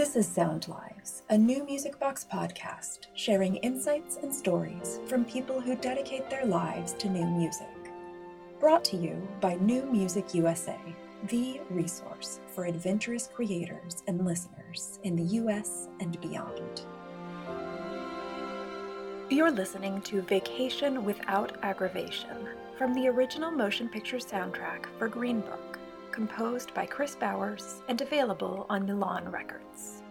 This is Sound Lives, a new music box podcast sharing insights and stories from people who dedicate their lives to new music. Brought to you by New Music USA, the resource for adventurous creators and listeners in the US and beyond. You're listening to Vacation Without Aggravation from the original motion picture soundtrack for Green Book composed by Kris Bowers and available on Milan Records.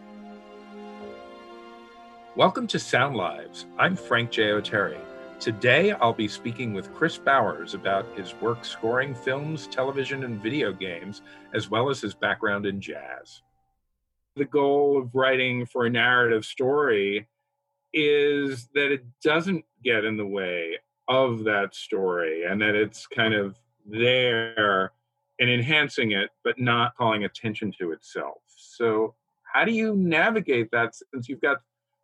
Welcome to Sound Lives. I'm Frank J. Oteri. Today I'll be speaking with Kris Bowers about his work scoring films, television, and video games, as well as his background in jazz. The goal of writing for a narrative story is that it doesn't get in the way of that story and that it's kind of there and enhancing it, but not calling attention to itself. So, how do you navigate that since you've got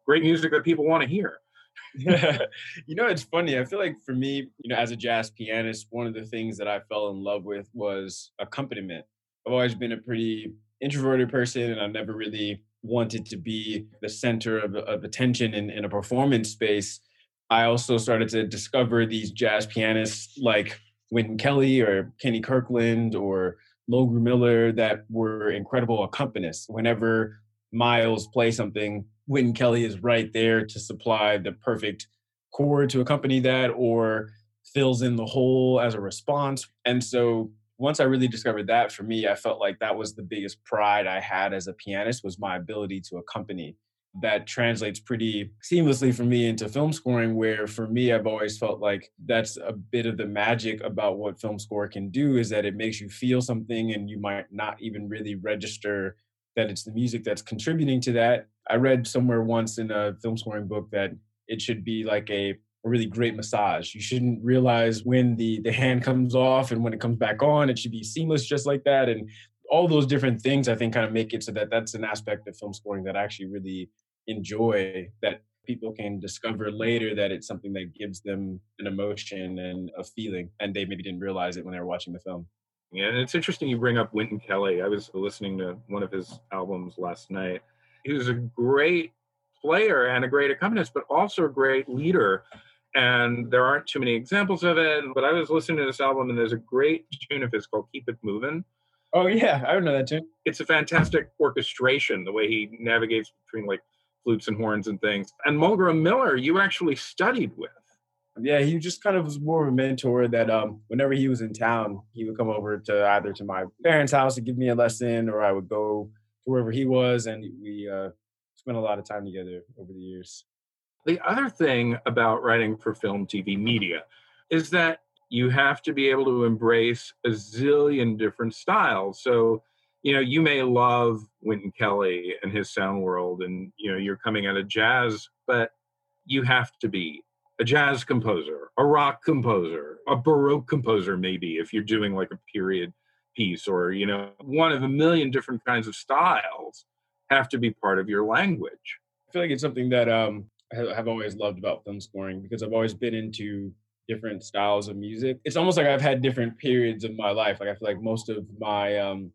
great music that people want to hear? you know, it's funny. I feel like for me, you know, as a jazz pianist, one of the things that I fell in love with was accompaniment. I've always been a pretty introverted person, and I've never really wanted to be the center of, of attention in, in a performance space. I also started to discover these jazz pianists like Wynton Kelly or Kenny Kirkland or Mulgrew Miller that were incredible accompanists. Whenever Miles plays something, Wynton Kelly is right there to supply the perfect chord to accompany that or fills in the hole as a response. And so once I really discovered that for me, I felt like that was the biggest pride I had as a pianist was my ability to accompany that translates pretty seamlessly for me into film scoring where for me i've always felt like that's a bit of the magic about what film score can do is that it makes you feel something and you might not even really register that it's the music that's contributing to that. I read somewhere once in a film scoring book that it should be like a, a really great massage. You shouldn't realize when the the hand comes off and when it comes back on it should be seamless just like that. And all those different things i think kind of make it so that that's an aspect of film scoring that I actually really enjoy that people can discover later that it's something that gives them an emotion and a feeling and they maybe didn't realize it when they were watching the film. Yeah and it's interesting you bring up wynton kelly. I was listening to one of his albums last night. He was a great player and a great accompanist but also a great leader and there aren't too many examples of it but i was listening to this album and there's a great tune of his called keep it moving oh yeah i don't know that tune. It's a fantastic orchestration the way he navigates between like flutes and horns and things. And Mulgrew Miller, you actually studied with. Yeah, he just kind of was more of a mentor that um, whenever he was in town, he would come over to either to my parents' house to give me a lesson, or I would go to wherever he was, and we uh, spent a lot of time together over the years. The other thing about writing for film, TV, media is that you have to be able to embrace a zillion different styles. So you know, you may love Wynton Kelly and his sound world, and you know, you're coming out of jazz, but you have to be a jazz composer, a rock composer, a baroque composer, maybe if you're doing like a period piece, or you know, one of a million different kinds of styles have to be part of your language. I feel like it's something that um, I have always loved about film scoring because I've always been into different styles of music. It's almost like I've had different periods of my life. Like I feel like most of my um,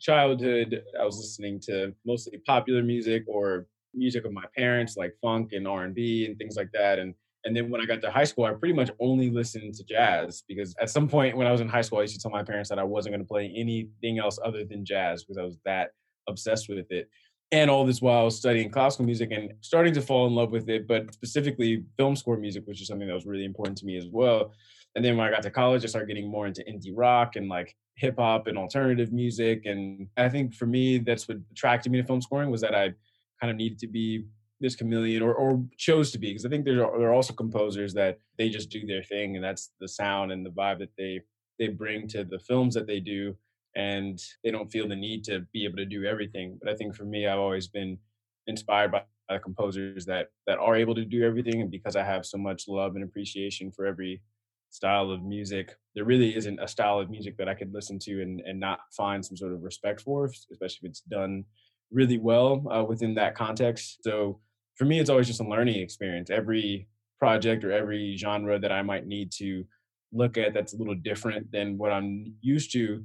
childhood, I was listening to mostly popular music or music of my parents, like funk and R and B and things like that. And and then when I got to high school, I pretty much only listened to jazz because at some point when I was in high school, I used to tell my parents that I wasn't going to play anything else other than jazz because I was that obsessed with it. And all this while studying classical music and starting to fall in love with it, but specifically film score music, which is something that was really important to me as well. And then when I got to college, I started getting more into indie rock and like hip hop and alternative music. And I think for me, that's what attracted me to film scoring was that I kind of needed to be this chameleon or, or chose to be because I think there are, there are also composers that they just do their thing and that's the sound and the vibe that they they bring to the films that they do and they don't feel the need to be able to do everything. But I think for me, I've always been inspired by composers that that are able to do everything and because I have so much love and appreciation for every style of music. There really isn't a style of music that I could listen to and, and not find some sort of respect for, especially if it's done really well uh, within that context. So for me, it's always just a learning experience. Every project or every genre that I might need to look at that's a little different than what I'm used to.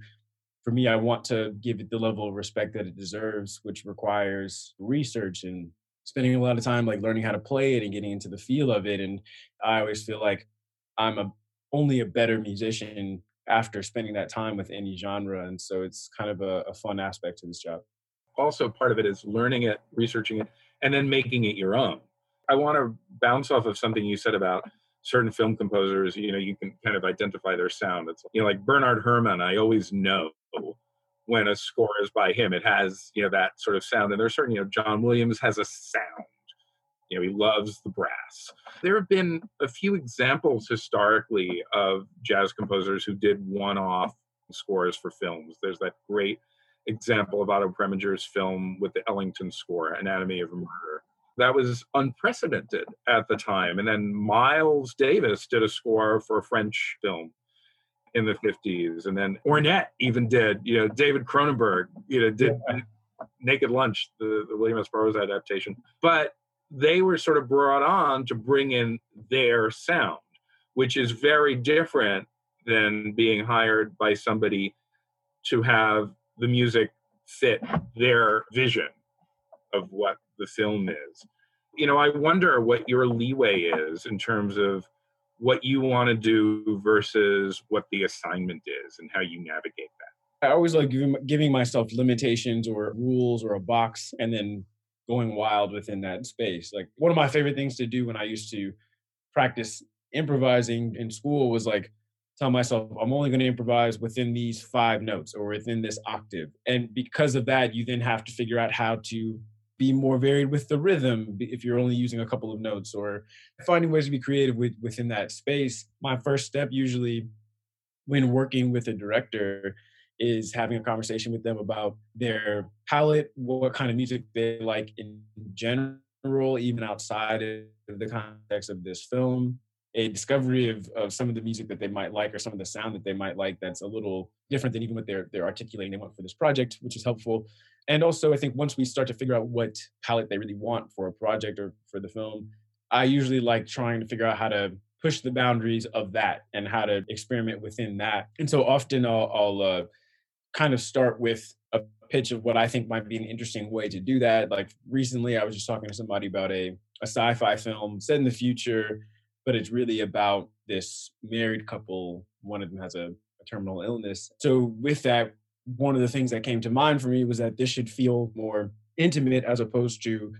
for me, I want to give it the level of respect that it deserves, which requires research and spending a lot of time like learning how to play it and getting into the feel of it. And I always feel like I'm a only a better musician after spending that time with any genre. And so it's kind of a, a fun aspect to this job. Also, part of it is learning it, researching it, and then making it your own. I want to bounce off of something you said about certain film composers. You know, you can kind of identify their sound. It's you know, like Bernard Herrmann. I always know when a score is by him. It has you know that sort of sound. And there's certain you know John Williams has a sound. You know, he loves the brass. There have been a few examples historically of jazz composers who did one-off scores for films. There's that great example of Otto Preminger's film with the Ellington score, Anatomy of a Murder that was unprecedented at the time. And then Miles Davis did a score for a French film in the 50s. And then Ornette even did, you know, David Cronenberg, you know, did yeah. Naked Lunch, the, the William S. Burroughs adaptation. But they were sort of brought on to bring in their sound, which is very different than being hired by somebody to have the music fit their vision of what the film is. You know, I wonder what your leeway is in terms of what you want to do versus what the assignment is and how you navigate that. I always like giving, giving myself limitations or rules or a box and then going wild within that space. Like one of my favorite things to do when I used to practice improvising in school was like tell myself I'm only going to improvise within these five notes or within this octave. And because of that, you then have to figure out how to be more varied with the rhythm if you're only using a couple of notes or finding ways to be creative with, within that space my first step usually when working with a director is having a conversation with them about their palette what kind of music they like in general even outside of the context of this film. A discovery of, of some of the music that they might like or some of the sound that they might like that's a little different than even what they're they're articulating they want for this project which is helpful. And also i think once we start to figure out what palette they really want for a project or for the film i usually like trying to figure out how to push the boundaries of that and how to experiment within that. And so often i'll, I'll uh, kind of start with a pitch of what i think might be an interesting way to do that. Like recently i was just talking to somebody about a, a sci-fi film set in the future but it's really about this married couple. One of them has a, a terminal illness. So with that one of the things that came to mind for me was that this should feel more intimate as opposed to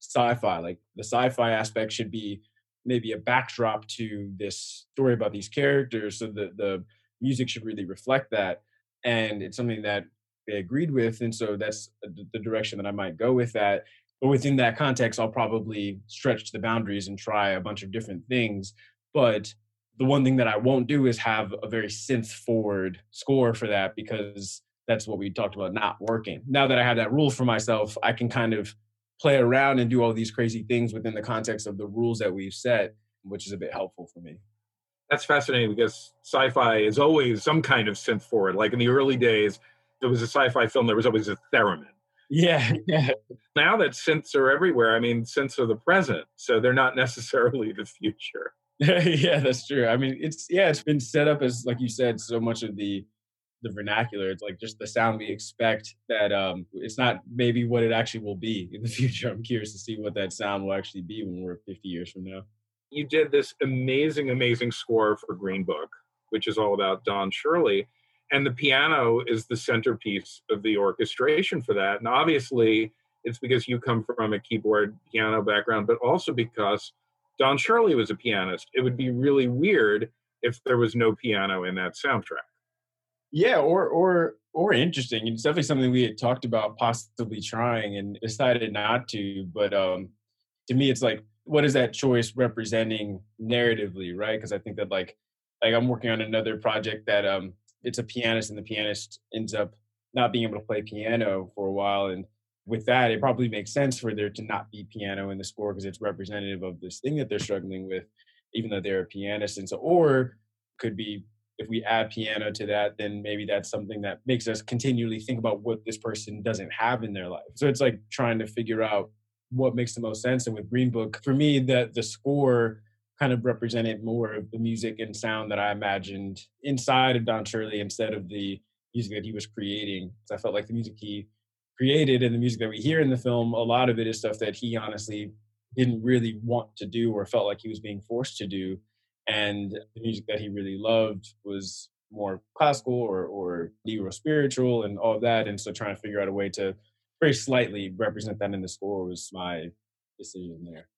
sci-fi. Like the sci-fi aspect should be maybe a backdrop to this story about these characters so that the music should really reflect that and it's something that they agreed with and so that's the direction that i might go with that but within that context i'll probably stretch the boundaries and try a bunch of different things but the one thing that i won't do is have a very synth forward score for that because that's what we talked about not working. Now that I have that rule for myself, I can kind of play around and do all these crazy things within the context of the rules that we've set, which is a bit helpful for me. That's fascinating because sci-fi is always some kind of synth forward. Like in the early days, there was a sci-fi film, there was always a theremin. Yeah, yeah. Now that synths are everywhere, I mean, synths are the present, so they're not necessarily the future. yeah, that's true. I mean, it's yeah, it's been set up as like you said, so much of the the vernacular. It's like just the sound we expect that um it's not maybe what it actually will be in the future. I'm curious to see what that sound will actually be when we're 50 years from now. You did this amazing, amazing score for Green Book, which is all about Don Shirley. And the piano is the centerpiece of the orchestration for that. And obviously, it's because you come from a keyboard piano background, but also because Don Shirley was a pianist. It would be really weird if there was no piano in that soundtrack. Yeah, or or or interesting. It's definitely something we had talked about possibly trying and decided not to. But um, to me, it's like, what is that choice representing narratively, right? Because I think that like like I'm working on another project that um it's a pianist and the pianist ends up not being able to play piano for a while and with that it probably makes sense for there to not be piano in the score because it's representative of this thing that they're struggling with even though they're a pianist and so or could be if we add piano to that, then maybe that's something that makes us continually think about what this person doesn't have in their life. So it's like trying to figure out what makes the most sense. And with Green Book, for me, that the score kind of represented more of the music and sound that I imagined inside of Don Shirley instead of the music that he was creating. So I felt like the music he created and the music that we hear in the film, a lot of it is stuff that he honestly didn't really want to do or felt like he was being forced to do. And the music that he really loved was more classical or, or Negro spiritual and all of that. And so trying to figure out a way to very slightly represent that in the score was my decision there.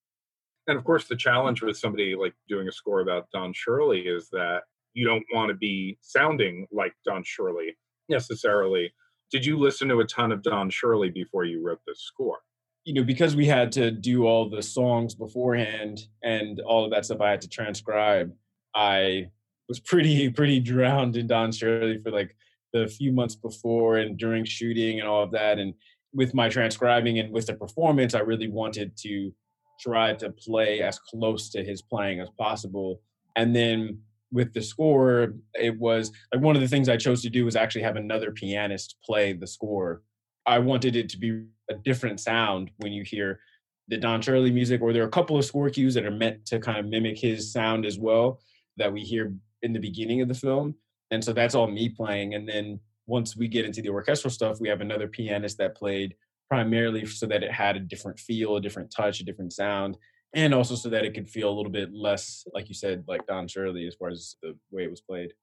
And of course, the challenge with somebody like doing a score about Don Shirley is that you don't want to be sounding like Don Shirley necessarily. Did you listen to a ton of Don Shirley before you wrote this score? You know, because we had to do all the songs beforehand and all of that stuff I had to transcribe, I was pretty pretty drowned in Don Shirley for like the few months before and during shooting and all of that. And with my transcribing and with the performance, I really wanted to try to play as close to his playing as possible. And then with the score, it was like one of the things I chose to do was actually have another pianist play the score. I wanted it to be a different sound when you hear the Don Shirley music, or there are a couple of score cues that are meant to kind of mimic his sound as well that we hear in the beginning of the film. And so that's all me playing. And then once we get into the orchestral stuff, we have another pianist that played primarily so that it had a different feel, a different touch, a different sound, and also so that it could feel a little bit less, like you said, like Don Shirley as far as the way it was played.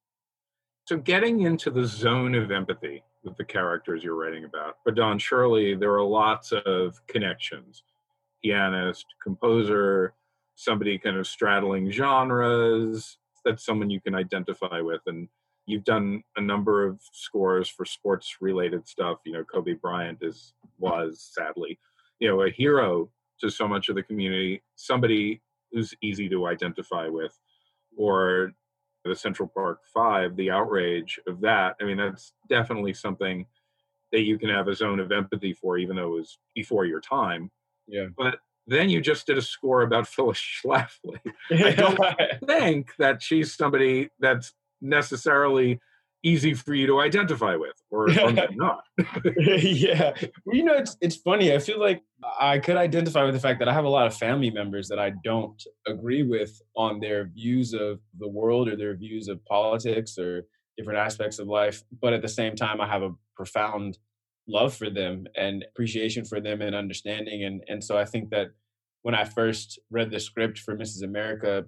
So, getting into the zone of empathy with the characters you're writing about. For Don Shirley, there are lots of connections pianist, composer, somebody kind of straddling genres. That's someone you can identify with. And you've done a number of scores for sports related stuff. You know, Kobe Bryant is was sadly, you know, a hero to so much of the community, somebody who's easy to identify with, or the Central Park Five, the outrage of that. I mean, that's definitely something that you can have a zone of empathy for, even though it was before your time. Yeah. But then you just did a score about Phyllis Schlafly. I don't think that she's somebody that's necessarily easy for you to identify with or, or not. Yeah. Well, you know it's it's funny. I feel like i could identify with the fact that i have a lot of family members that i don't agree with on their views of the world or their views of politics or different aspects of life but at the same time i have a profound love for them and appreciation for them and understanding. And and so i think that when i first read the script for mrs america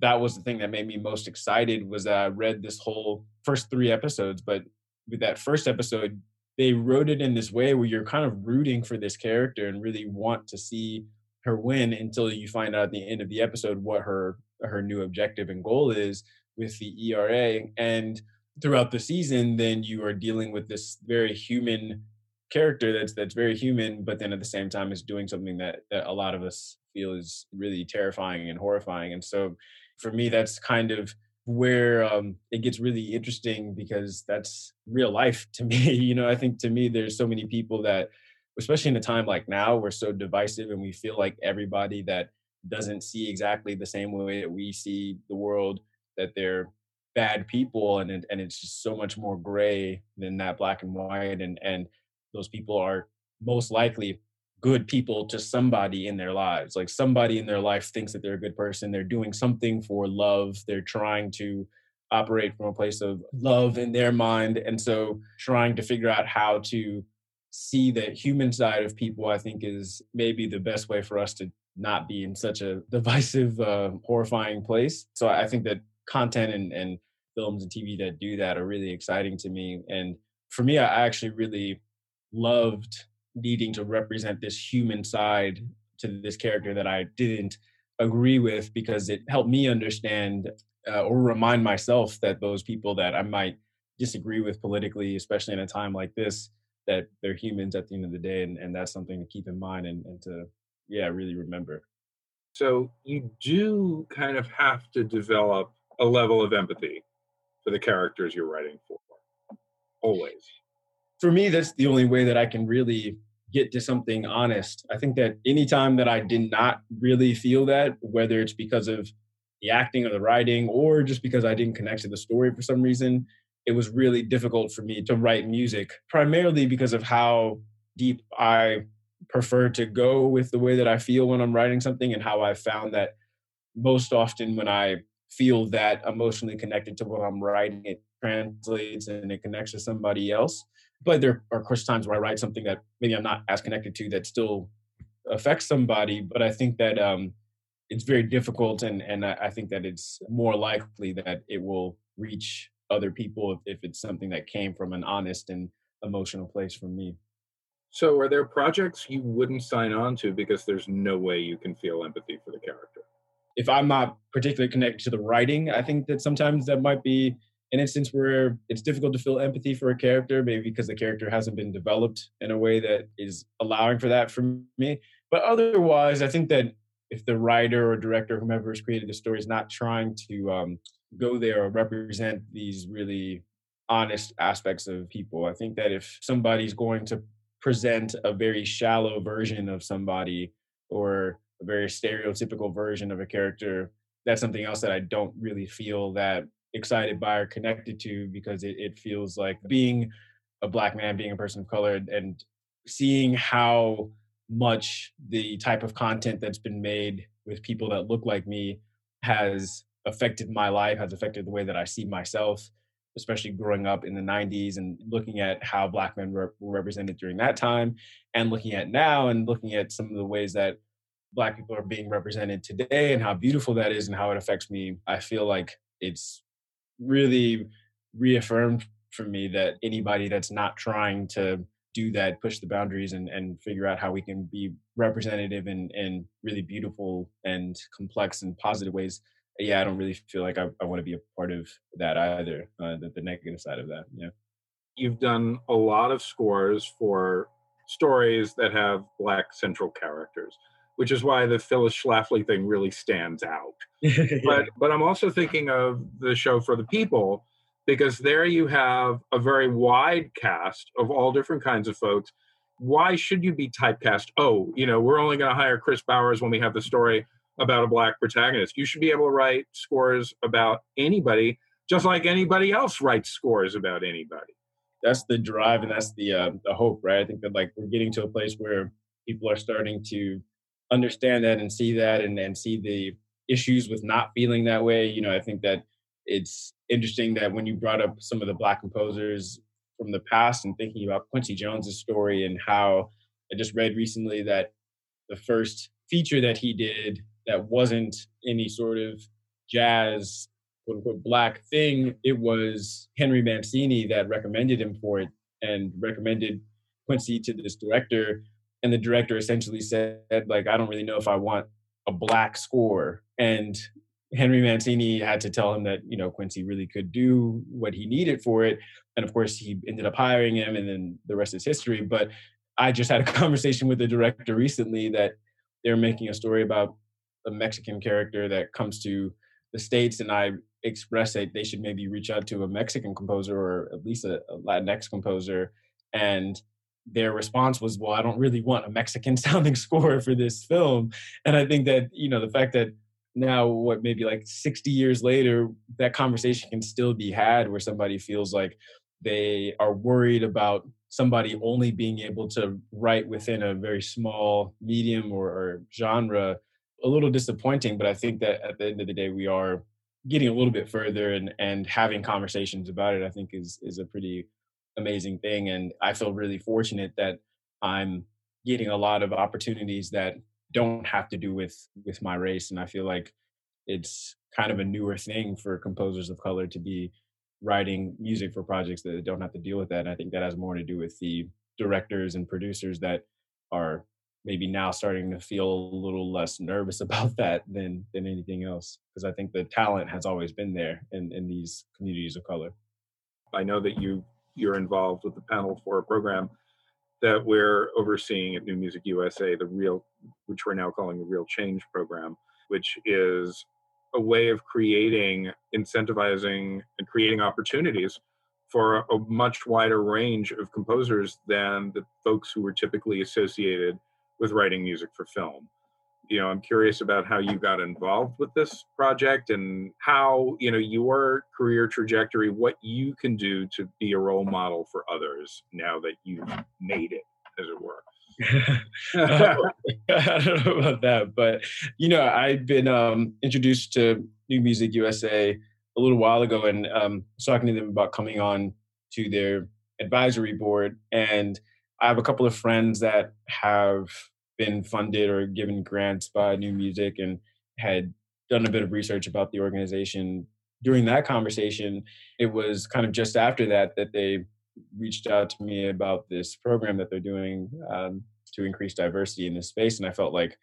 that was the thing that made me most excited was that I read this whole first three episodes. But with that first episode, they wrote it in this way where you're kind of rooting for this character and really want to see her win until you find out at the end of the episode what her her new objective and goal is with the ERA. And throughout the season, then you are dealing with this very human character that's that's very human, but then at the same time is doing something that, that a lot of us feel is really terrifying and horrifying. And so for me, that's kind of where um, it gets really interesting because that's real life to me. you know, I think to me, there's so many people that, especially in a time like now, we're so divisive and we feel like everybody that doesn't see exactly the same way that we see the world, that they're bad people and and it's just so much more gray than that black and white and and those people are most likely good people to somebody in their lives. Like somebody in their life thinks that they're a good person. They're doing something for love. They're trying to operate from a place of love in their mind. And so trying to figure out how to see the human side of people, I think, is maybe the best way for us to not be in such a divisive, uh, horrifying place. So I think that content and, and films and TV that do that are really exciting to me. And for me, I actually really loved needing to represent this human side to this character that I didn't agree with because it helped me understand uh, or remind myself that those people that I might disagree with politically, especially in a time like this, that they're humans at the end of the day. And, and that's something to keep in mind and, and to, yeah, really remember. So you do kind of have to develop a level of empathy for the characters you're writing for, always. For me, that's the only way that I can really get to something honest. I think that anytime that I did not really feel that, whether it's because of the acting or the writing, or just because I didn't connect to the story for some reason, it was really difficult for me to write music, primarily because of how deep I prefer to go with the way that I feel when I'm writing something, and how I found that most often when I feel that emotionally connected to what I'm writing, it translates and it connects to somebody else. But there are, of course, times where I write something that maybe I'm not as connected to that still affects somebody. But I think that um, it's very difficult, and and I think that it's more likely that it will reach other people if, if it's something that came from an honest and emotional place from me. So, are there projects you wouldn't sign on to because there's no way you can feel empathy for the character? If I'm not particularly connected to the writing, I think that sometimes that might be an instance where it's difficult to feel empathy for a character, maybe because the character hasn't been developed in a way that is allowing for that for me. But otherwise, I think that if the writer or director, whomever has created the story, is not trying to um, go there or represent these really honest aspects of people, I think that if somebody's going to present a very shallow version of somebody or a very stereotypical version of a character, that's something else that I don't really feel that excited by or connected to because it, it feels like being a black man, being a person of color, and seeing how much the type of content that's been made with people that look like me has affected my life, has affected the way that I see myself, especially growing up in the 90s and looking at how black men were, were represented during that time and looking at now and looking at some of the ways that black people are being represented today and how beautiful that is and how it affects me. I feel like it's really reaffirmed for me that anybody that's not trying to do that, push the boundaries and, and figure out how we can be representative in, in really beautiful and complex and positive ways. Yeah, I don't really feel like I, I want to be a part of that either, uh, the, the negative side of that. Yeah. You've done a lot of scores for stories that have Black central characters which is why the Phyllis Schlafly thing really stands out. yeah. But but I'm also thinking of the show for the people because there you have a very wide cast of all different kinds of folks. Why should you be typecast? Oh, you know, we're only going to hire Kris Bowers when we have the story about a black protagonist. You should be able to write scores about anybody, just like anybody else writes scores about anybody. That's the drive, and that's the uh, the hope, right? I think that like we're getting to a place where people are starting to understand that and see that and, and see the issues with not feeling that way. You know, I think that it's interesting that when you brought up some of the black composers from the past and thinking about Quincy Jones's story and how I just read recently that the first feature that he did that wasn't any sort of jazz quote unquote black thing, it was Henry Mancini that recommended him for it and recommended Quincy to this director and the director essentially said like i don't really know if i want a black score. And henry mancini had to tell him that you know quincy really could do what he needed for it. And of course he ended up hiring him and then the rest is history. But i just had a conversation with the director recently that they're making a story about a mexican character that comes to the states and i expressed that they should maybe reach out to a mexican composer or at least a, a latinx composer. And their response was, well, I don't really want a Mexican sounding score for this film. And I think that, you know, the fact that now, what maybe like 60 years later, that conversation can still be had where somebody feels like they are worried about somebody only being able to write within a very small medium or, or genre a little disappointing but i think that at the end of the day we are getting a little bit further and and having conversations about it i think is is a pretty amazing thing. And I feel really fortunate that I'm getting a lot of opportunities that don't have to do with with my race. And I feel like it's kind of a newer thing for composers of color to be writing music for projects that don't have to deal with that. And I think that has more to do with the directors and producers that are maybe now starting to feel a little less nervous about that than than anything else because i think the talent has always been there in in these communities of color i know that you you're involved with the panel for a program that we're overseeing at New Music USA, the real, which we're now calling the Reel Change program, which is a way of creating, incentivizing, and creating opportunities for a much wider range of composers than the folks who were typically associated with writing music for film you know i'm curious about how you got involved with this project and how you know your career trajectory what you can do to be a role model for others now that you've made it as it were I don't know about that, but you know, I've been um, introduced to New Music USA a little while ago and um, was talking to them about coming on to their advisory board. And I have a couple of friends that have been funded or given grants by New Music and had done a bit of research about the organization. During that conversation, it was kind of just after that that they reached out to me about this program that they're doing um, to increase diversity in this space. And I felt like,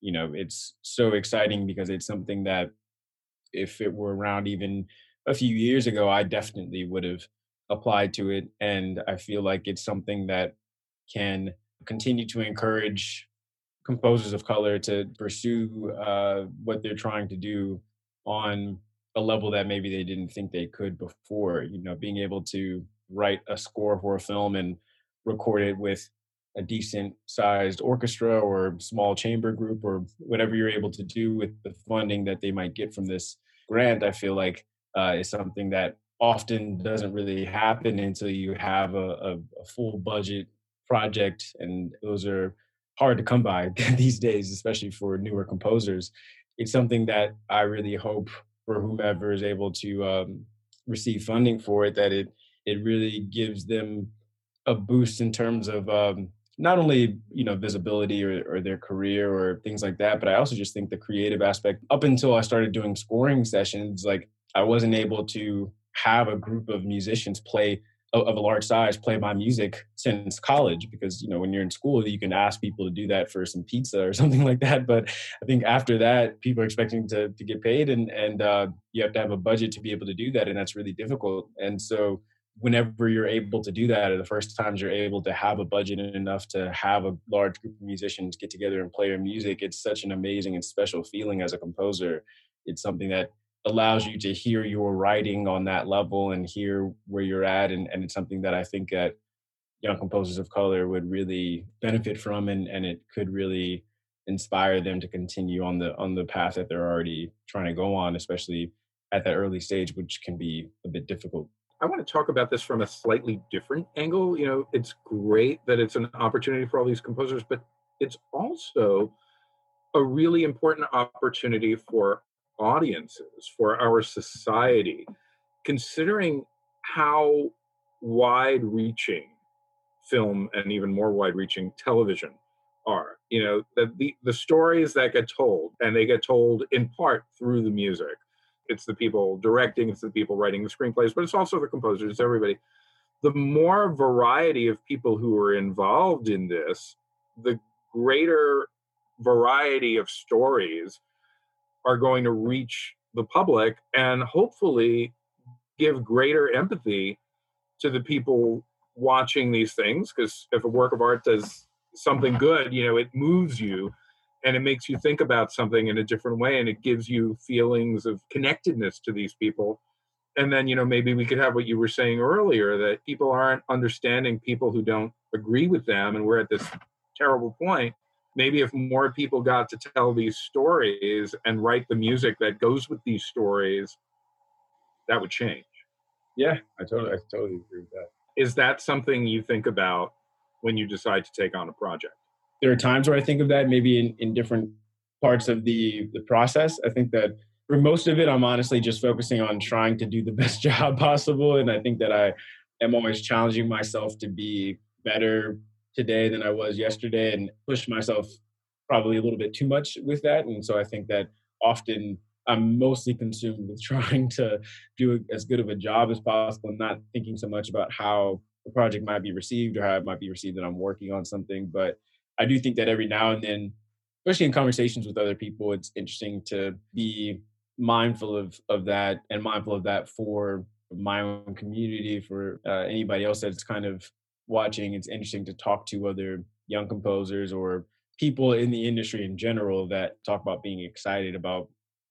you know, it's so exciting because it's something that if it were around even a few years ago, I definitely would have applied to it. And I feel like it's something that can continue to encourage composers of color to pursue uh, what they're trying to do on a level that maybe they didn't think they could before. You know, being able to write a score for a film and record it with a decent sized orchestra or small chamber group or whatever you're able to do with the funding that they might get from this grant, I feel like uh, is something that often doesn't really happen until you have a, a, a full budget project. And those are hard to come by these days, especially for newer composers. It's something that I really hope for whomever is able to um, receive funding for it, that it it really gives them a boost in terms of um, not only you know visibility or, or, their career or things like that but i also just think the creative aspect up until i started doing scoring sessions like i wasn't able to have a group of musicians play of a large size play my music since college because you know when you're in school you can ask people to do that for some pizza or something like that. But i think after that people are expecting to, to get paid and and uh, you have to have a budget to be able to do that and that's really difficult. And so whenever you're able to do that or the first times you're able to have a budget enough to have a large group of musicians get together and play your music it's such an amazing and special feeling as a composer. It's something that allows you to hear your writing on that level and hear where you're at and, and it's something that i think that young composers of color would really benefit from and, and it could really inspire them to continue on the on the path that they're already trying to go on especially at that early stage which can be a bit difficult I want to talk about this from a slightly different angle. You know, it's great that it's an opportunity for all these composers, but it's also a really important opportunity for audiences, for our society, considering how wide reaching film and even more wide reaching television are. You know, the, the, the stories that get told, and they get told in part through the music it's the people directing, it's the people writing the screenplays, but it's also the composers, it's everybody. The more variety of people who are involved in this, the greater variety of stories are going to reach the public and hopefully give greater empathy to the people watching these things because if a work of art does something good you know it moves you and it makes you think about something in a different way and it gives you feelings of connectedness to these people. And then you know maybe we could have what you were saying earlier that people aren't understanding people who don't agree with them and we're at this terrible point maybe if more people got to tell these stories and write the music that goes with these stories that would change. Yeah i totally i totally agree with that. Is that something you think about when you decide to take on a project? There are times where I think of that maybe in, in different parts of the the process. I think that for most of it, I'm honestly just focusing on trying to do the best job possible, and I think that I am always challenging myself to be better today than I was yesterday, and push myself probably a little bit too much with that. And so I think that often I'm mostly consumed with trying to do as good of a job as possible, and not thinking so much about how the project might be received or how it might be received that I'm working on something, but I do think that every now and then, especially in conversations with other people, it's interesting to be mindful of of that and mindful of that for my own community, for uh, anybody else that's kind of watching. It's interesting to talk to other young composers or people in the industry in general that talk about being excited about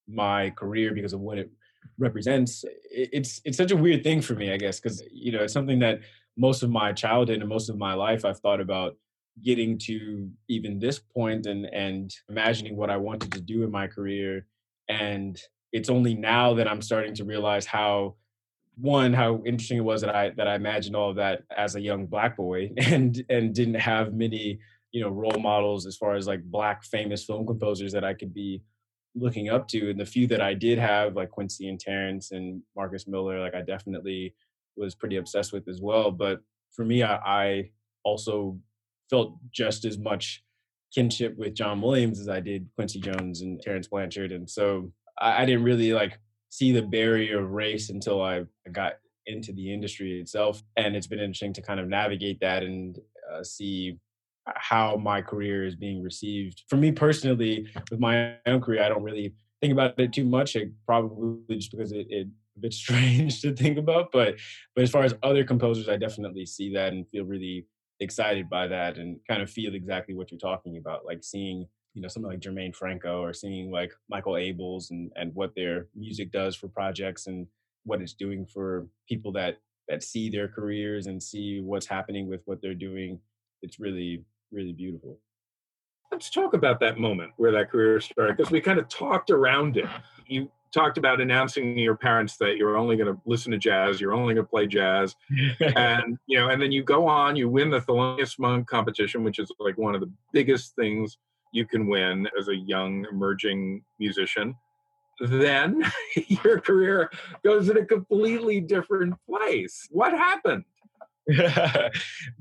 my career because of what it represents. It's it's such a weird thing for me, I guess, because you know it's something that most of my childhood and most of my life I've thought about getting to even this point and and imagining what I wanted to do in my career and it's only now that I'm starting to realize how one how interesting it was that I that I imagined all of that as a young black boy and and didn't have many you know role models as far as like black famous film composers that I could be looking up to. And the few that I did have, like Quincy and Terence and Marcus Miller, like I definitely was pretty obsessed with as well. But for me, I, I also felt just as much kinship with John Williams as I did Quincy Jones and Terence Blanchard. And so I, I didn't really like see the barrier of race until I got into the industry itself. And it's been interesting to kind of navigate that and uh, see how my career is being received. For me personally, with my own career, I don't really think about it too much. It probably just because it, it a bit strange to think about. But but as far as other composers, I definitely see that and feel really excited by that and kind of feel exactly what you're talking about, like seeing you know something like Germaine Franco or seeing like Michael Abels and and what their music does for projects and what it's doing for people that that see their careers and see what's happening with what they're doing. It's really really beautiful. Let's talk about that moment where that career started because we kind of talked around it. You talked about announcing to your parents that you're only going to listen to jazz, you're only going to play jazz, and you know, and then you go on, you win the Thelonious Monk competition, which is like one of the biggest things you can win as a young emerging musician. Then your career goes in a completely different place. What happened?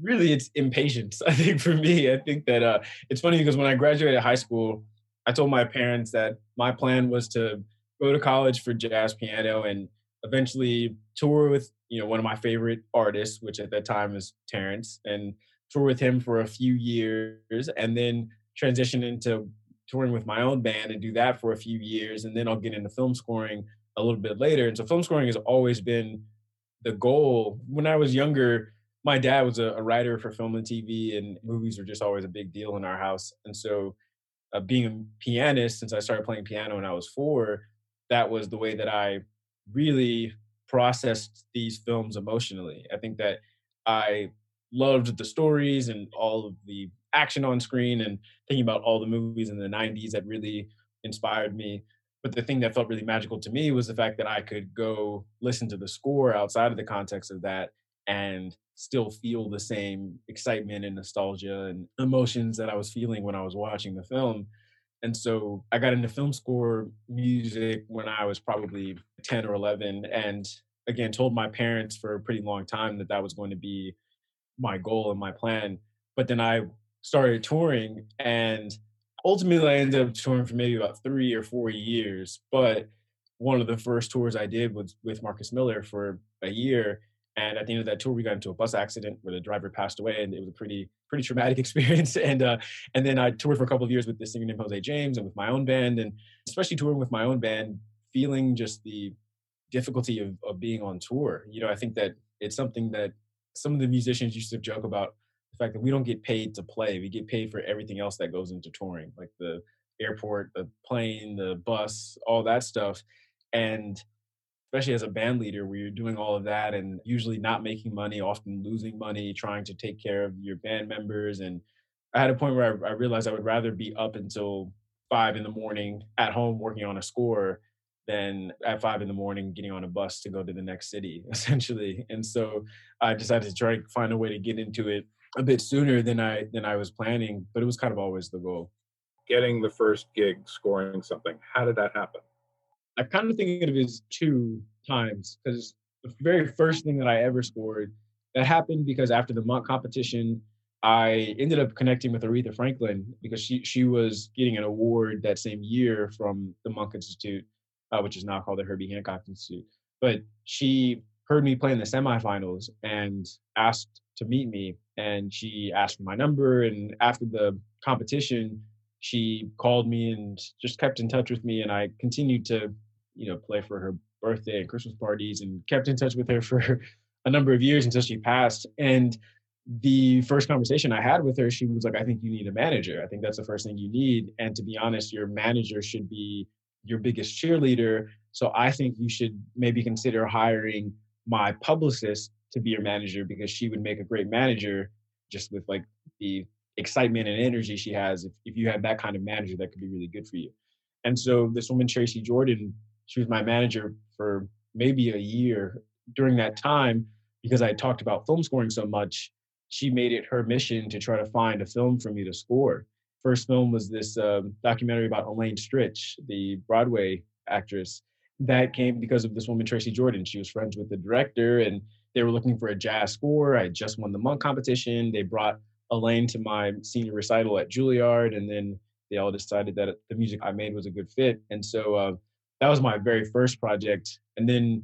really it's impatience i think for me i think that uh, it's funny because when i graduated high school i told my parents that my plan was to go to college for jazz piano and eventually tour with you know one of my favorite artists which at that time was terence and tour with him for a few years and then transition into touring with my own band and do that for a few years and then i'll get into film scoring a little bit later and so film scoring has always been the goal. When I was younger, my dad was a, a, writer for film and TV, and movies were just always a big deal in our house. And so, uh, being a pianist, since I started playing piano when I was four, that was the way that I really processed these films emotionally. I think that I loved the stories and all of the action on screen and thinking about all the movies in the 90s that really inspired me but the thing that felt really magical to me was the fact that I could go listen to the score outside of the context of that and still feel the same excitement and nostalgia and emotions that I was feeling when I was watching the film. And so I got into film score music when I was probably 10 or 11. And again, told my parents for a pretty long time that that was going to be my goal and my plan. But then I started touring and ultimately I ended up touring for maybe about three or four years. But one of the first tours I did was with Marcus Miller for a year. And at the end of that tour, we got into a bus accident where the driver passed away, and it was a pretty pretty traumatic experience. And uh, and then I toured for a couple of years with this singer named Jose James and with my own band, and especially touring with my own band, feeling just the difficulty of, of being on tour. You know, I think that it's something that some of the musicians used to joke about the fact that we don't get paid to play. We get paid for everything else that goes into touring, like the airport, the plane, the bus, all that stuff. And especially as a band leader where you're doing all of that and usually not making money, often losing money, trying to take care of your band members. And I had a point where I, I realized I would rather be up until five in the morning at home working on a score than at five in the morning getting on a bus to go to the next city, essentially. And so I decided to try to find a way to get into it a bit sooner than I than I was planning, but it was kind of always the goal. Getting the first gig, scoring something. How did that happen? I kind of think of it as two times because the very first thing that I ever scored that happened because after the Monk competition, I ended up connecting with Aretha Franklin because she she was getting an award that same year from the Monk Institute, uh, which is now called the Herbie Hancock Institute. But she heard me play in the semifinals and asked to meet me and she asked for my number and after the competition she called me and just kept in touch with me and i continued to you know play for her birthday and christmas parties and kept in touch with her for a number of years until she passed and the first conversation i had with her she was like i think you need a manager i think that's the first thing you need and to be honest your manager should be your biggest cheerleader so i think you should maybe consider hiring my publicist to be your manager because she would make a great manager just with like the excitement and energy she has. If, if you have that kind of manager, that could be really good for you. And so this woman, Tracy Jordan, she was my manager for maybe a year. During that time, because I talked about film scoring so much, she made it her mission to try to find a film for me to score. First film was this um, documentary about Elaine Stritch, the Broadway actress. That came because of this woman, Tracy Jordan. She was friends with the director, and they were looking for a jazz score. I just won the Monk competition. They brought Elaine to my senior recital at Juilliard, and then they all decided that the music I made was a good fit. And so uh, that was my very first project. And then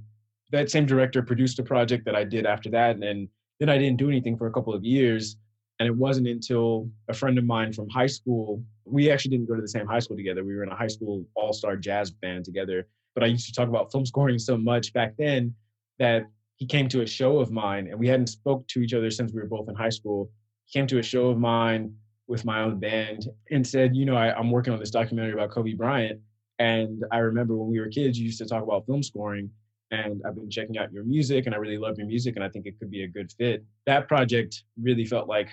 that same director produced a project that I did after that, and then I didn't do anything for a couple of years. And it wasn't until a friend of mine from high school, we actually didn't go to the same high school together. We were in a high school all star jazz band together. But I used to talk about film scoring so much back then that he came to a show of mine and we hadn't spoke to each other since we were both in high school. He came to a show of mine with my own band and said, you know, I, I'm working on this documentary about Kobe Bryant. And I remember when we were kids, you used to talk about film scoring and I've been checking out your music and I really love your music and I think it could be a good fit. That project really felt like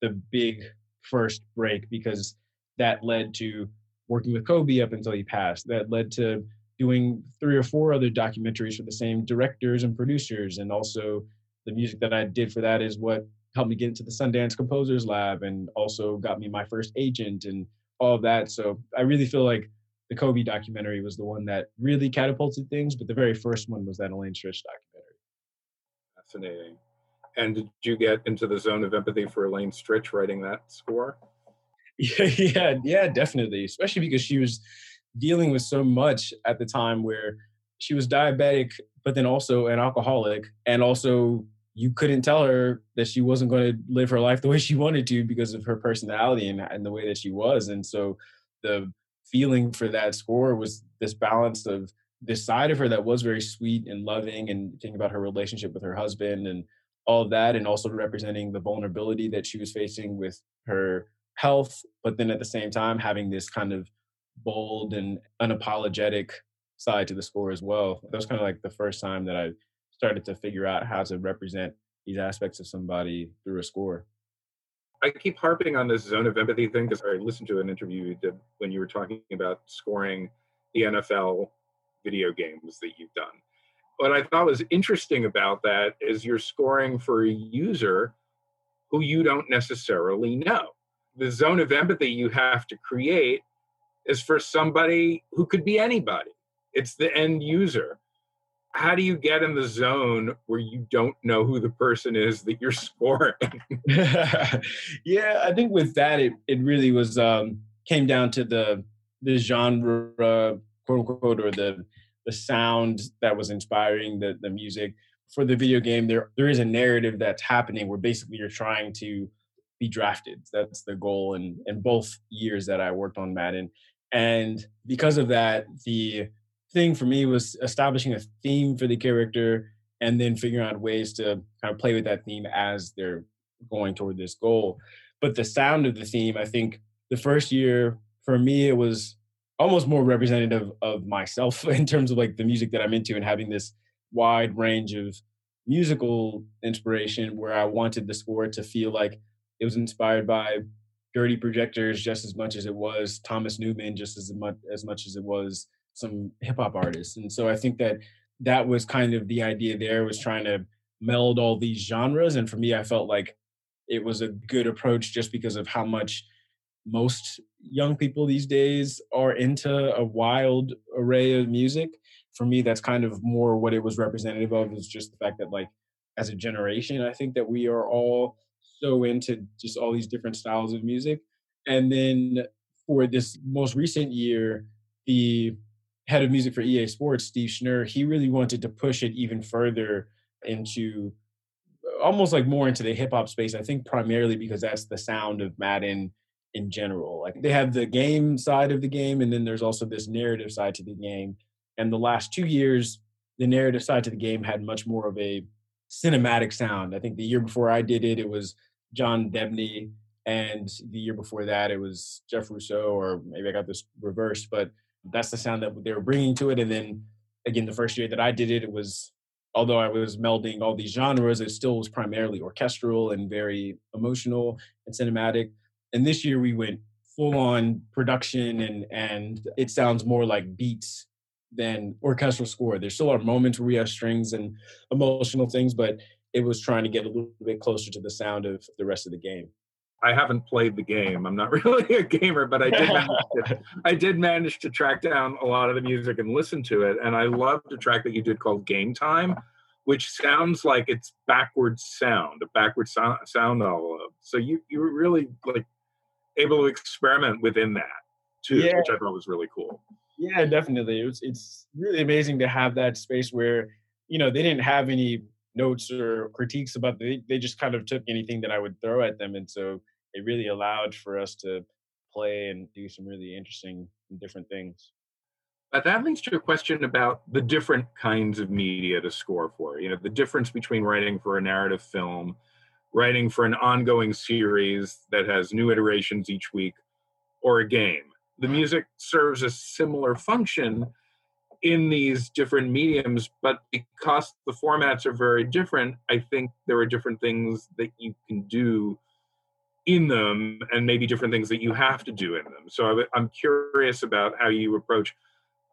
the big first break because that led to working with Kobe up until he passed. That led to doing three or four other documentaries for the same directors and producers. And also, the music that I did for that is what helped me get into the Sundance Composers Lab and also got me my first agent and all of that. So I really feel like the Kobe documentary was the one that really catapulted things, but the very first one was that Elaine Stritch documentary. Fascinating. And did you get into the zone of empathy for Elaine Stritch writing that score? Yeah, yeah, yeah, definitely. Especially because she was dealing with so much at the time where she was diabetic, but then also an alcoholic, and also you couldn't tell her that she wasn't going to live her life the way she wanted to because of her personality and, and the way that she was. And so the feeling for that score was this balance of this side of her that was very sweet and loving and thinking about her relationship with her husband and all that and also representing the vulnerability that she was facing with her health but then at the same time having this kind of bold and unapologetic side to the score as well. That was kind of like the first time that i started to figure out how to represent these aspects of somebody through a score. I keep harping on this zone of empathy thing because I listened to an interview when you were talking about scoring the NFL video games that you've done what I thought was interesting about that is you're scoring for a user who you don't necessarily know. The zone of empathy you have to create is for somebody who could be anybody. It's the end user. How do you get in the zone where you don't know who the person is that you're scoring? yeah, I think with that it it really was um came down to the the genre quote unquote or the the sound that was inspiring the the music. For the video game there there is a narrative that's happening where basically you're trying to be drafted. That's the goal in in both years that i worked on madden. And because of that the thing for me was establishing a theme for the character and then figuring out ways to kind of play with that theme as they're going toward this goal. But the sound of the theme i think the first year for me it was almost more representative of myself in terms of like the music that I'm into and having this wide range of musical inspiration where I wanted the score to feel like it was inspired by dirty projectors just as much as it was Thomas Newman just as much as much as it was some hip hop artists. And so I think that that was kind of the idea there was trying to meld all these genres and for me I felt like it was a good approach just because of how much most young people these days are into a wild array of music. For me, that's kind of more what it was representative of is just the fact that like as a generation, I think that we are all so into just all these different styles of music. And then for this most recent year, the head of music for EA Sports, Steve Schnur, he really wanted to push it even further into uh, almost like more into the hip hop space. I think primarily because that's the sound of Madden in general. Like they have the game side of the game, and then there's also this narrative side to the game. And the last two years, the narrative side to the game had much more of a cinematic sound. I think the year before I did it, it was John Debney, and the year before that, it was Jeff Russo, or maybe I got this reversed, but that's the sound that they were bringing to it. And then again, the first year that I did it, it was although I was melding all these genres, it still was primarily orchestral and very emotional and cinematic and this year we went full on production and and it sounds more like beats than orchestral score. There's still our moments where we have strings and emotional things, but it was trying to get a little bit closer to the sound of the rest of the game. I haven't played the game. I'm not really a gamer, but I did manage to, I did manage to track down a lot of the music and listen to it. And I loved a track that you did called Game Time, which sounds like it's backwards sound, a backwards sound, sound envelope. So you you really like able to experiment within that too, yeah. which I thought was really cool. Yeah, definitely. It was, it's really amazing to have that space where you know they didn't have any notes or critiques about the, they just kind of took anything that I would throw at them, and so it really allowed for us to play and do some really interesting and different things. But that leads to a question about the different kinds of media to score for. You know, the difference between writing for a narrative film, writing for an ongoing series that has new iterations each week, or a game. The mm-hmm. music serves a similar function in these different mediums, but because the formats are very different, I think there are different things that you can do in them and maybe different things that you have to do in them. So I'm curious about how you approach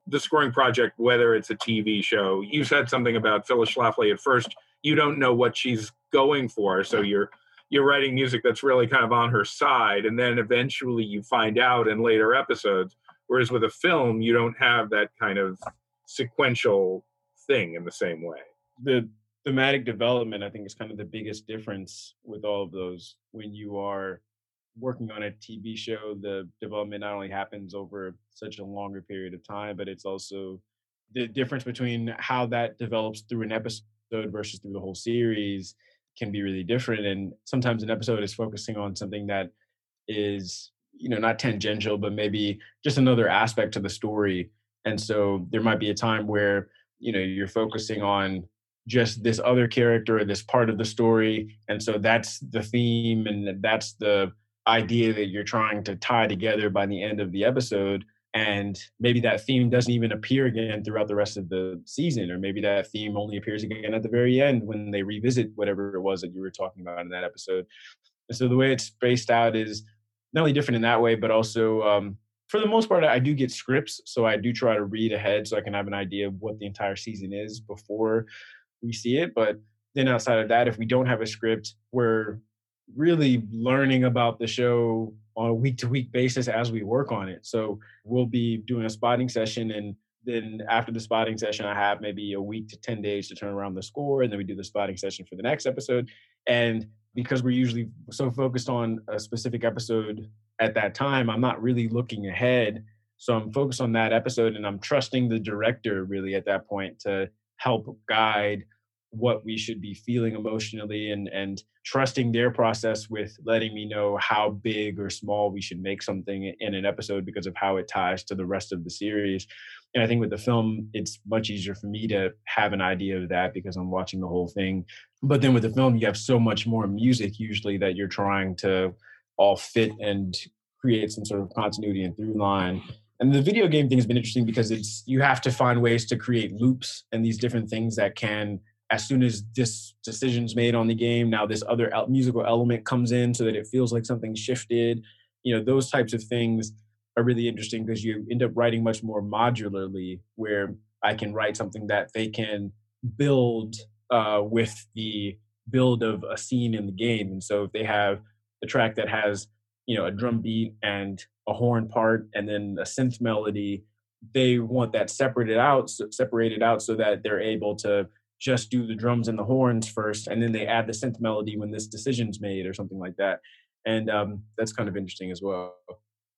the scoring project, whether it's a TV show. You said something about Phyllis Schlafly at first. You don't know what she's going for, so you're you're writing music that's really kind of on her side, and then eventually you find out in later episodes. Whereas with a film, you don't have that kind of sequential thing in the same way. The thematic development, I think, is kind of the biggest difference with all of those. When you are working on a TV show, the development not only happens over such a longer period of time, but it's also the difference between how that develops through an episode versus through the whole series can be really different. And sometimes an episode is focusing on something that is, you know, not tangential, but maybe just another aspect to the story. And so there might be a time where, you know, you're focusing on just this other character or this part of the story. And so that's the theme and that's the idea that you're trying to tie together by the end of the episode and maybe that theme doesn't even appear again throughout the rest of the season or maybe that theme only appears again at the very end when they revisit whatever it was that you were talking about in that episode. And so the way it's spaced out is not only different in that way but also um, for the most part i do get scripts so i do try to read ahead so i can have an idea of what the entire season is before we see it. But then outside of that if we don't have a script we're really learning about the show on a week to week basis as we work on it. So we'll be doing a spotting session and then after the spotting session, I have maybe a week to 10 days to turn around the score. And then we do the spotting session for the next episode. And because we're usually so focused on a specific episode at that time, I'm not really looking ahead. So I'm focused on that episode and I'm trusting the director really at that point to help guide what we should be feeling emotionally and and trusting their process with letting me know how big or small we should make something in an episode because of how it ties to the rest of the series. And i think with the film it's much easier for me to have an idea of that because i'm watching the whole thing. But then with the film you have so much more music usually that you're trying to all fit and create some sort of continuity and through line. And the video game thing has been interesting because it's you have to find ways to create loops and these different things that can as soon as this decision's made on the game, now this other musical element comes in so that it feels like something shifted. You know, those types of things are really interesting because you end up writing much more modularly, where I can write something that they can build uh, with the build of a scene in the game. And so if they have a track that has, you know, a drum beat and a horn part and then a synth melody, they want that separated out, separated out so that they're able to just do the drums and the horns first, and then they add the synth melody when this decision's made or something like that. And um, that's kind of interesting as well.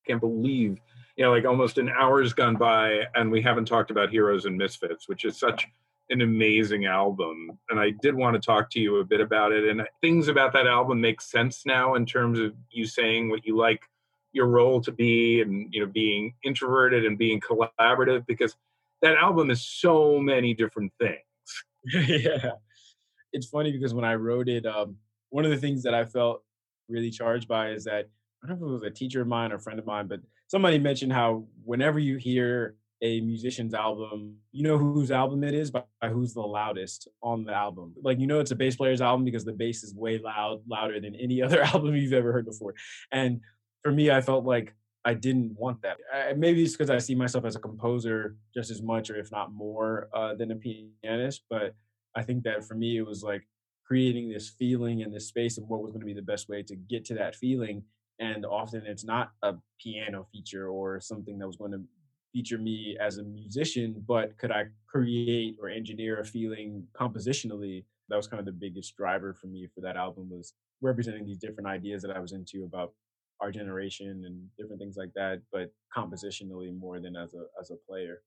Can't believe, you know, like almost an hour's gone by, and we haven't talked about Heroes and Misfits, which is such an amazing album. And I did want to talk to you a bit about it. And things about that album make sense now in terms of you saying what you like your role to be and you know being introverted and being collaborative because that album is so many different things yeah. It's funny because when I wrote it, um, one of the things that I felt really charged by is that I don't know if it was a teacher of mine or a friend of mine, but somebody mentioned how whenever you hear a musician's album, you know whose album it is by, by who's the loudest on the album. Like you know it's a bass player's album because the bass is way loud, louder than any other album you've ever heard before. And for me, I felt like I didn't want that. I, maybe it's because I see myself as a composer just as much, or if not more, uh, than a pianist. But I think that for me, it was like creating this feeling in this space and what was going to be the best way to get to that feeling. And often it's not a piano feature or something that was going to feature me as a musician, but could I create or engineer a feeling compositionally? That was kind of the biggest driver for me for that album was representing these different ideas that I was into about our generation and different things like that, but compositionally more than as a as a player.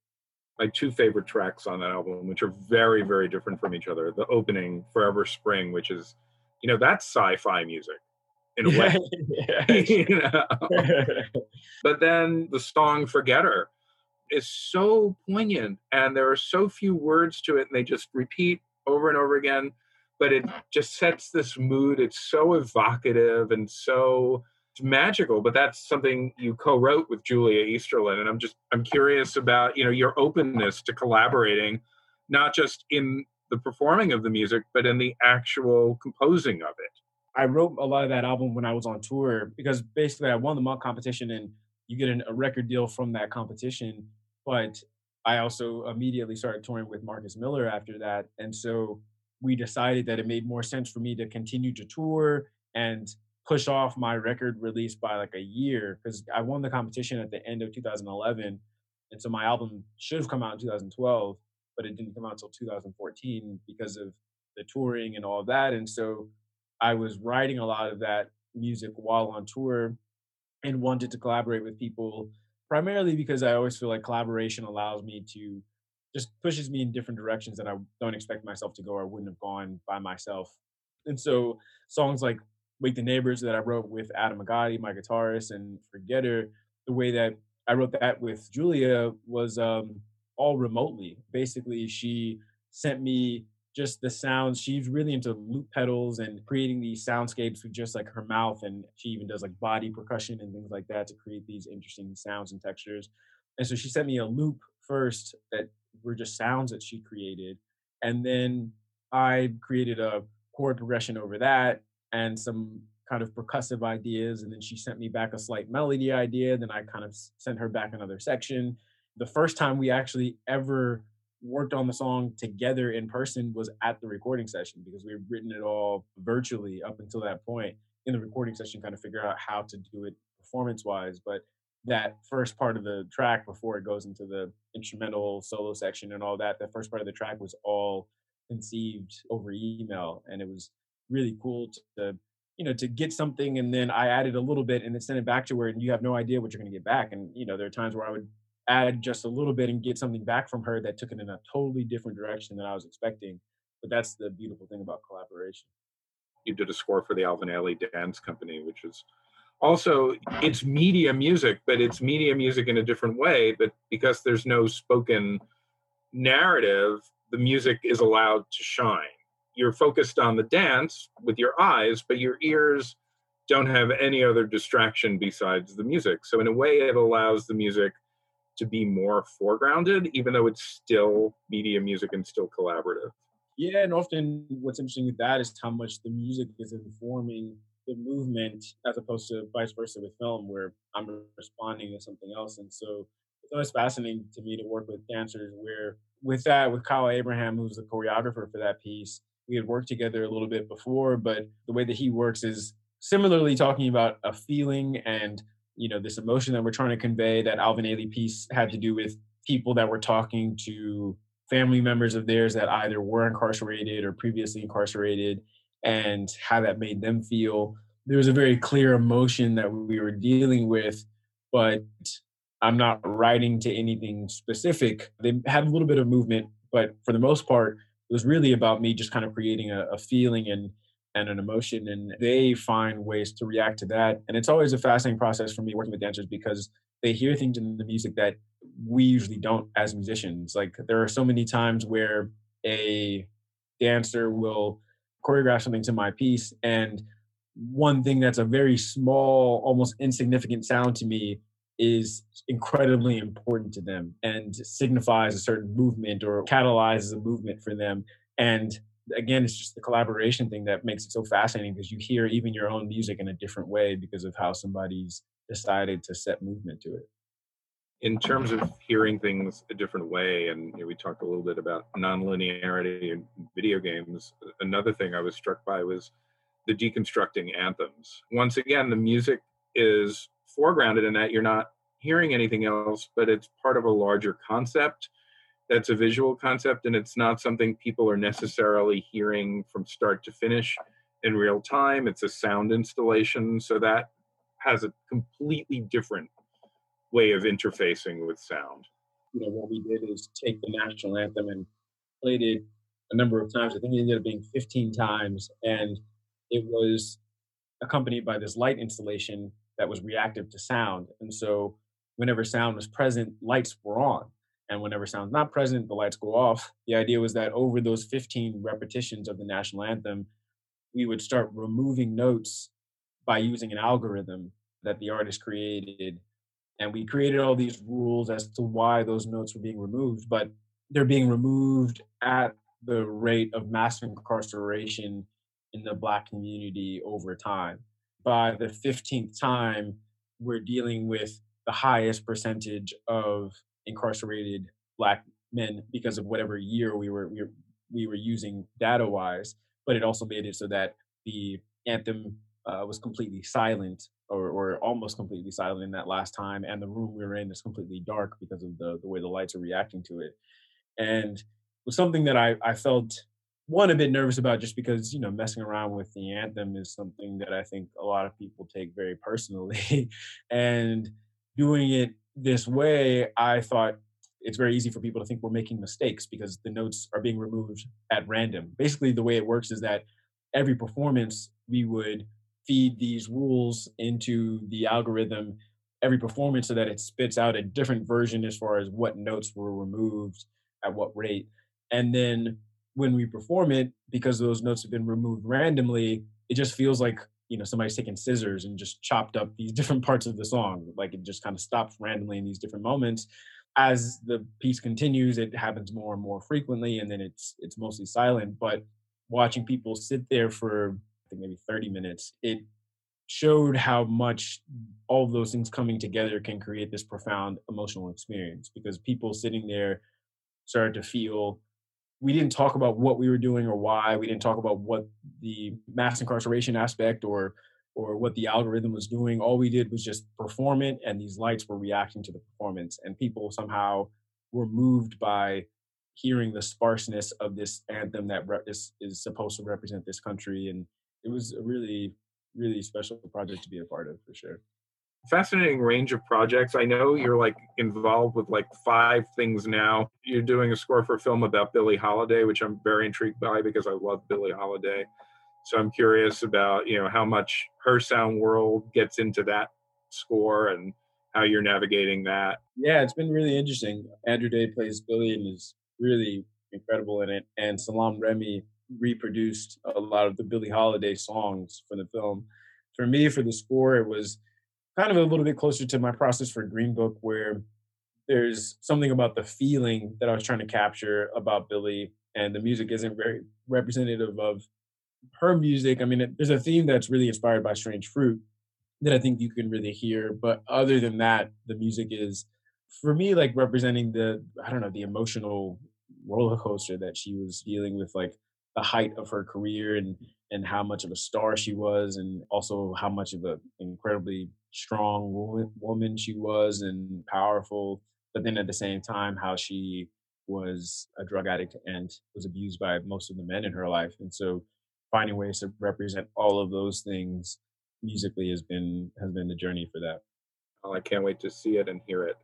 My two favorite tracks on that album, which are very, very different from each other. The opening, Forever Spring, which is, you know, that's sci-fi music in a way. you know? but then the song Forgetter is so poignant and there are so few words to it and they just repeat over and over again but it just sets this mood it's so evocative and so magical but that's something you co-wrote with julia easterlin and i'm just i'm curious about you know your openness to collaborating not just in the performing of the music but in the actual composing of it i wrote a lot of that album when i was on tour because basically i won the monk competition and you get an, a record deal from that competition but I also immediately started touring with Marcus Miller after that. And so we decided that it made more sense for me to continue to tour and push off my record release by like a year because I won the competition at the end of 2011. And so my album should have come out in 2012, but it didn't come out until 2014 because of the touring and all of that. And so I was writing a lot of that music while on tour and wanted to collaborate with people primarily because I always feel like collaboration allows me to just pushes me in different directions that I don't expect myself to go or wouldn't have gone by myself. And so songs like Wake the Neighbors that I wrote with Adam Agati, my guitarist, and Forgetter, the way that I wrote that with Julia was um, all remotely. Basically, she sent me just the sounds. She's really into loop pedals and creating these soundscapes with just like her mouth. And she even does like body percussion and things like that to create these interesting sounds and textures. And so she sent me a loop first that were just sounds that she created. And then I created a chord progression over that and some kind of percussive ideas. And then she sent me back a slight melody idea. Then I kind of sent her back another section. The first time we actually ever worked on the song together in person was at the recording session because we had written it all virtually up until that point in the recording session kind of figure out how to do it performance wise but that first part of the track before it goes into the instrumental solo section and all that the first part of the track was all conceived over email and it was really cool to you know to get something and then i added a little bit and then send it back to her and you have no idea what you're going to get back and you know there are times where i would add just a little bit and get something back from her that took it in a totally different direction than I was expecting. But that's the beautiful thing about collaboration. You did a score for the Alvin Ailey Dance Company, which is also it's media music, but it's media music in a different way. But because there's no spoken narrative, the music is allowed to shine. You're focused on the dance with your eyes, but your ears don't have any other distraction besides the music. So in a way, it allows the music to be more foregrounded, even though it's still media music and still collaborative. Yeah, and often what's interesting with that is how much the music is informing the movement as opposed to vice versa with film, where I'm responding to something else. And so it's always fascinating to me to work with dancers where with that, with Kyle Abraham, who's the choreographer for that piece, we had worked together a little bit before, but the way that he works is similarly talking about a feeling and you know this emotion that we're trying to convey that alvin ailey piece had to do with people that were talking to family members of theirs that either were incarcerated or previously incarcerated and how that made them feel. There was a very clear emotion that we were dealing with but i'm not writing to anything specific. They had a little bit of movement but for the most part it was really about me just kind of creating a, a feeling and and an emotion and they find ways to react to that and it's always a fascinating process for me working with dancers because they hear things in the music that we usually don't as musicians like there are so many times where a dancer will choreograph something to my piece and one thing that's a very small almost insignificant sound to me is incredibly important to them and signifies a certain movement or catalyzes a movement for them and again, it's just the collaboration thing that makes it so fascinating because you hear even your own music in a different way because of how somebody's decided to set movement to it. in terms of hearing things a different way, and you know, we talked a little bit about nonlinearity in video games. Another thing I was struck by was the deconstructing anthems. Once again, the music is foregrounded in that you're not hearing anything else, but it's part of a larger concept that's a visual concept and it's not something people are necessarily hearing from start to finish in real time. It's a sound installation, so that has a completely different way of interfacing with sound. You know, what we did is take the national anthem and played it a number of times. I think it ended up being 15 times, and it was accompanied by this light installation that was reactive to sound. And so, whenever sound was present, lights were on. And whenever sound's not present, the lights go off. The idea was that over those 15 repetitions of the national anthem, we would start removing notes by using an algorithm that the artist created and we created all these rules as to why those notes were being removed but they're being removed at the rate of mass incarceration in the black community over time by the 15th time we're dealing with the highest percentage of incarcerated black men because of whatever year we were we were, we were using data wise but it also made it so that the anthem uh, was completely silent or, or almost completely silent in that last time and the room we were in is completely dark because of the, the way the lights are reacting to it. And it was something that I, I felt one a bit nervous about just because you know messing around with the anthem is something that i think a lot of people take very personally and doing it this way i thought it's very easy for people to think we're making mistakes because the notes are being removed at random basically the way it works is that every performance we would feed these rules into the algorithm every performance so that it spits out a different version as far as what notes were removed at what rate. And then when we perform it, because those notes have been removed randomly, it just feels like you know somebody's taken scissors and just chopped up these different parts of the song. Like it just kind of stops randomly in these different moments. As the piece continues, it happens more and more frequently, and then it's it's mostly silent. But watching people sit there for I think maybe 30 minutes, it showed how much all of those things coming together can create this profound emotional experience because people sitting there started to feel we didn't talk about what we were doing or why. We didn't talk about what the mass incarceration aspect or or what the algorithm was doing. All we did was just perform it and these lights were reacting to the performance. And people somehow were moved by hearing the sparseness of this anthem that that is, is supposed to represent this country. And it was a really really special project to be a part of for sure fascinating range of projects. I know you're like involved with like five things now. You're doing a score for a film about billie holiday which i'm very intrigued by because i love billie holiday. So i'm curious about you know how much her sound world gets into that score and how you're navigating that. Yeah it's been really interesting. Andra Day plays billie and is really incredible in it and Salaam Remi reproduced a lot of the Billie Holiday songs for the film. For me, for the score, it was kind of a little bit closer to my process for Green Book, where there's something about the feeling that I was trying to capture about Billie, and the music isn't very representative of her music. I mean, it, there's a theme that's really inspired by Strange Fruit that I think you can really hear, but other than that, the music is for me like representing the I don't know the emotional roller coaster that she was dealing with, like the height of her career and and how much of a star she was and also how much of an incredibly strong woman, she was and powerful but then at the same time how she was a drug addict and was abused by most of the men in her life. And so finding ways to represent all of those things musically has been has been the journey for that. Well, i can't wait to see it and hear it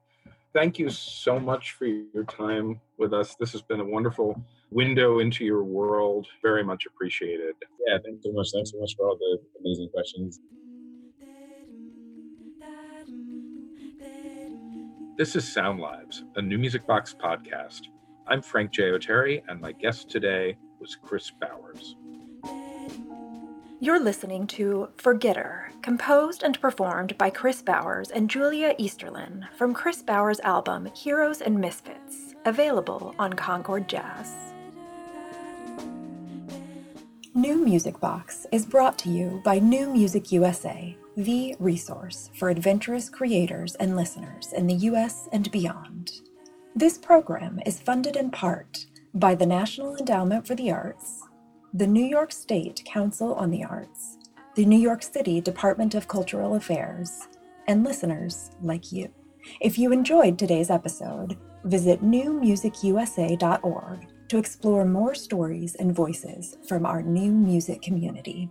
thank you so much for your time with us this has been a wonderful window into your world. Very much appreciated. Yeah, thanks so much. Thanks so much for all the amazing questions. This is Sound Lives, a new music box podcast. I'm Frank J. Oteri, and my guest today was Kris Bowers. You're listening to Forgetter, composed and performed by Kris Bowers and Julia Easterlin from Kris Bowers' album Heroes and Misfits, available on Concord Jazz. New Music Box is brought to you by New Music USA, the resource for adventurous creators and listeners in the US and beyond. This program is funded in part by the National Endowment for the Arts, the New York State Council on the Arts, the New York City Department of Cultural Affairs, and listeners like you. If you enjoyed today's episode, visit newmusicusa.org to explore more stories and voices from our new music community.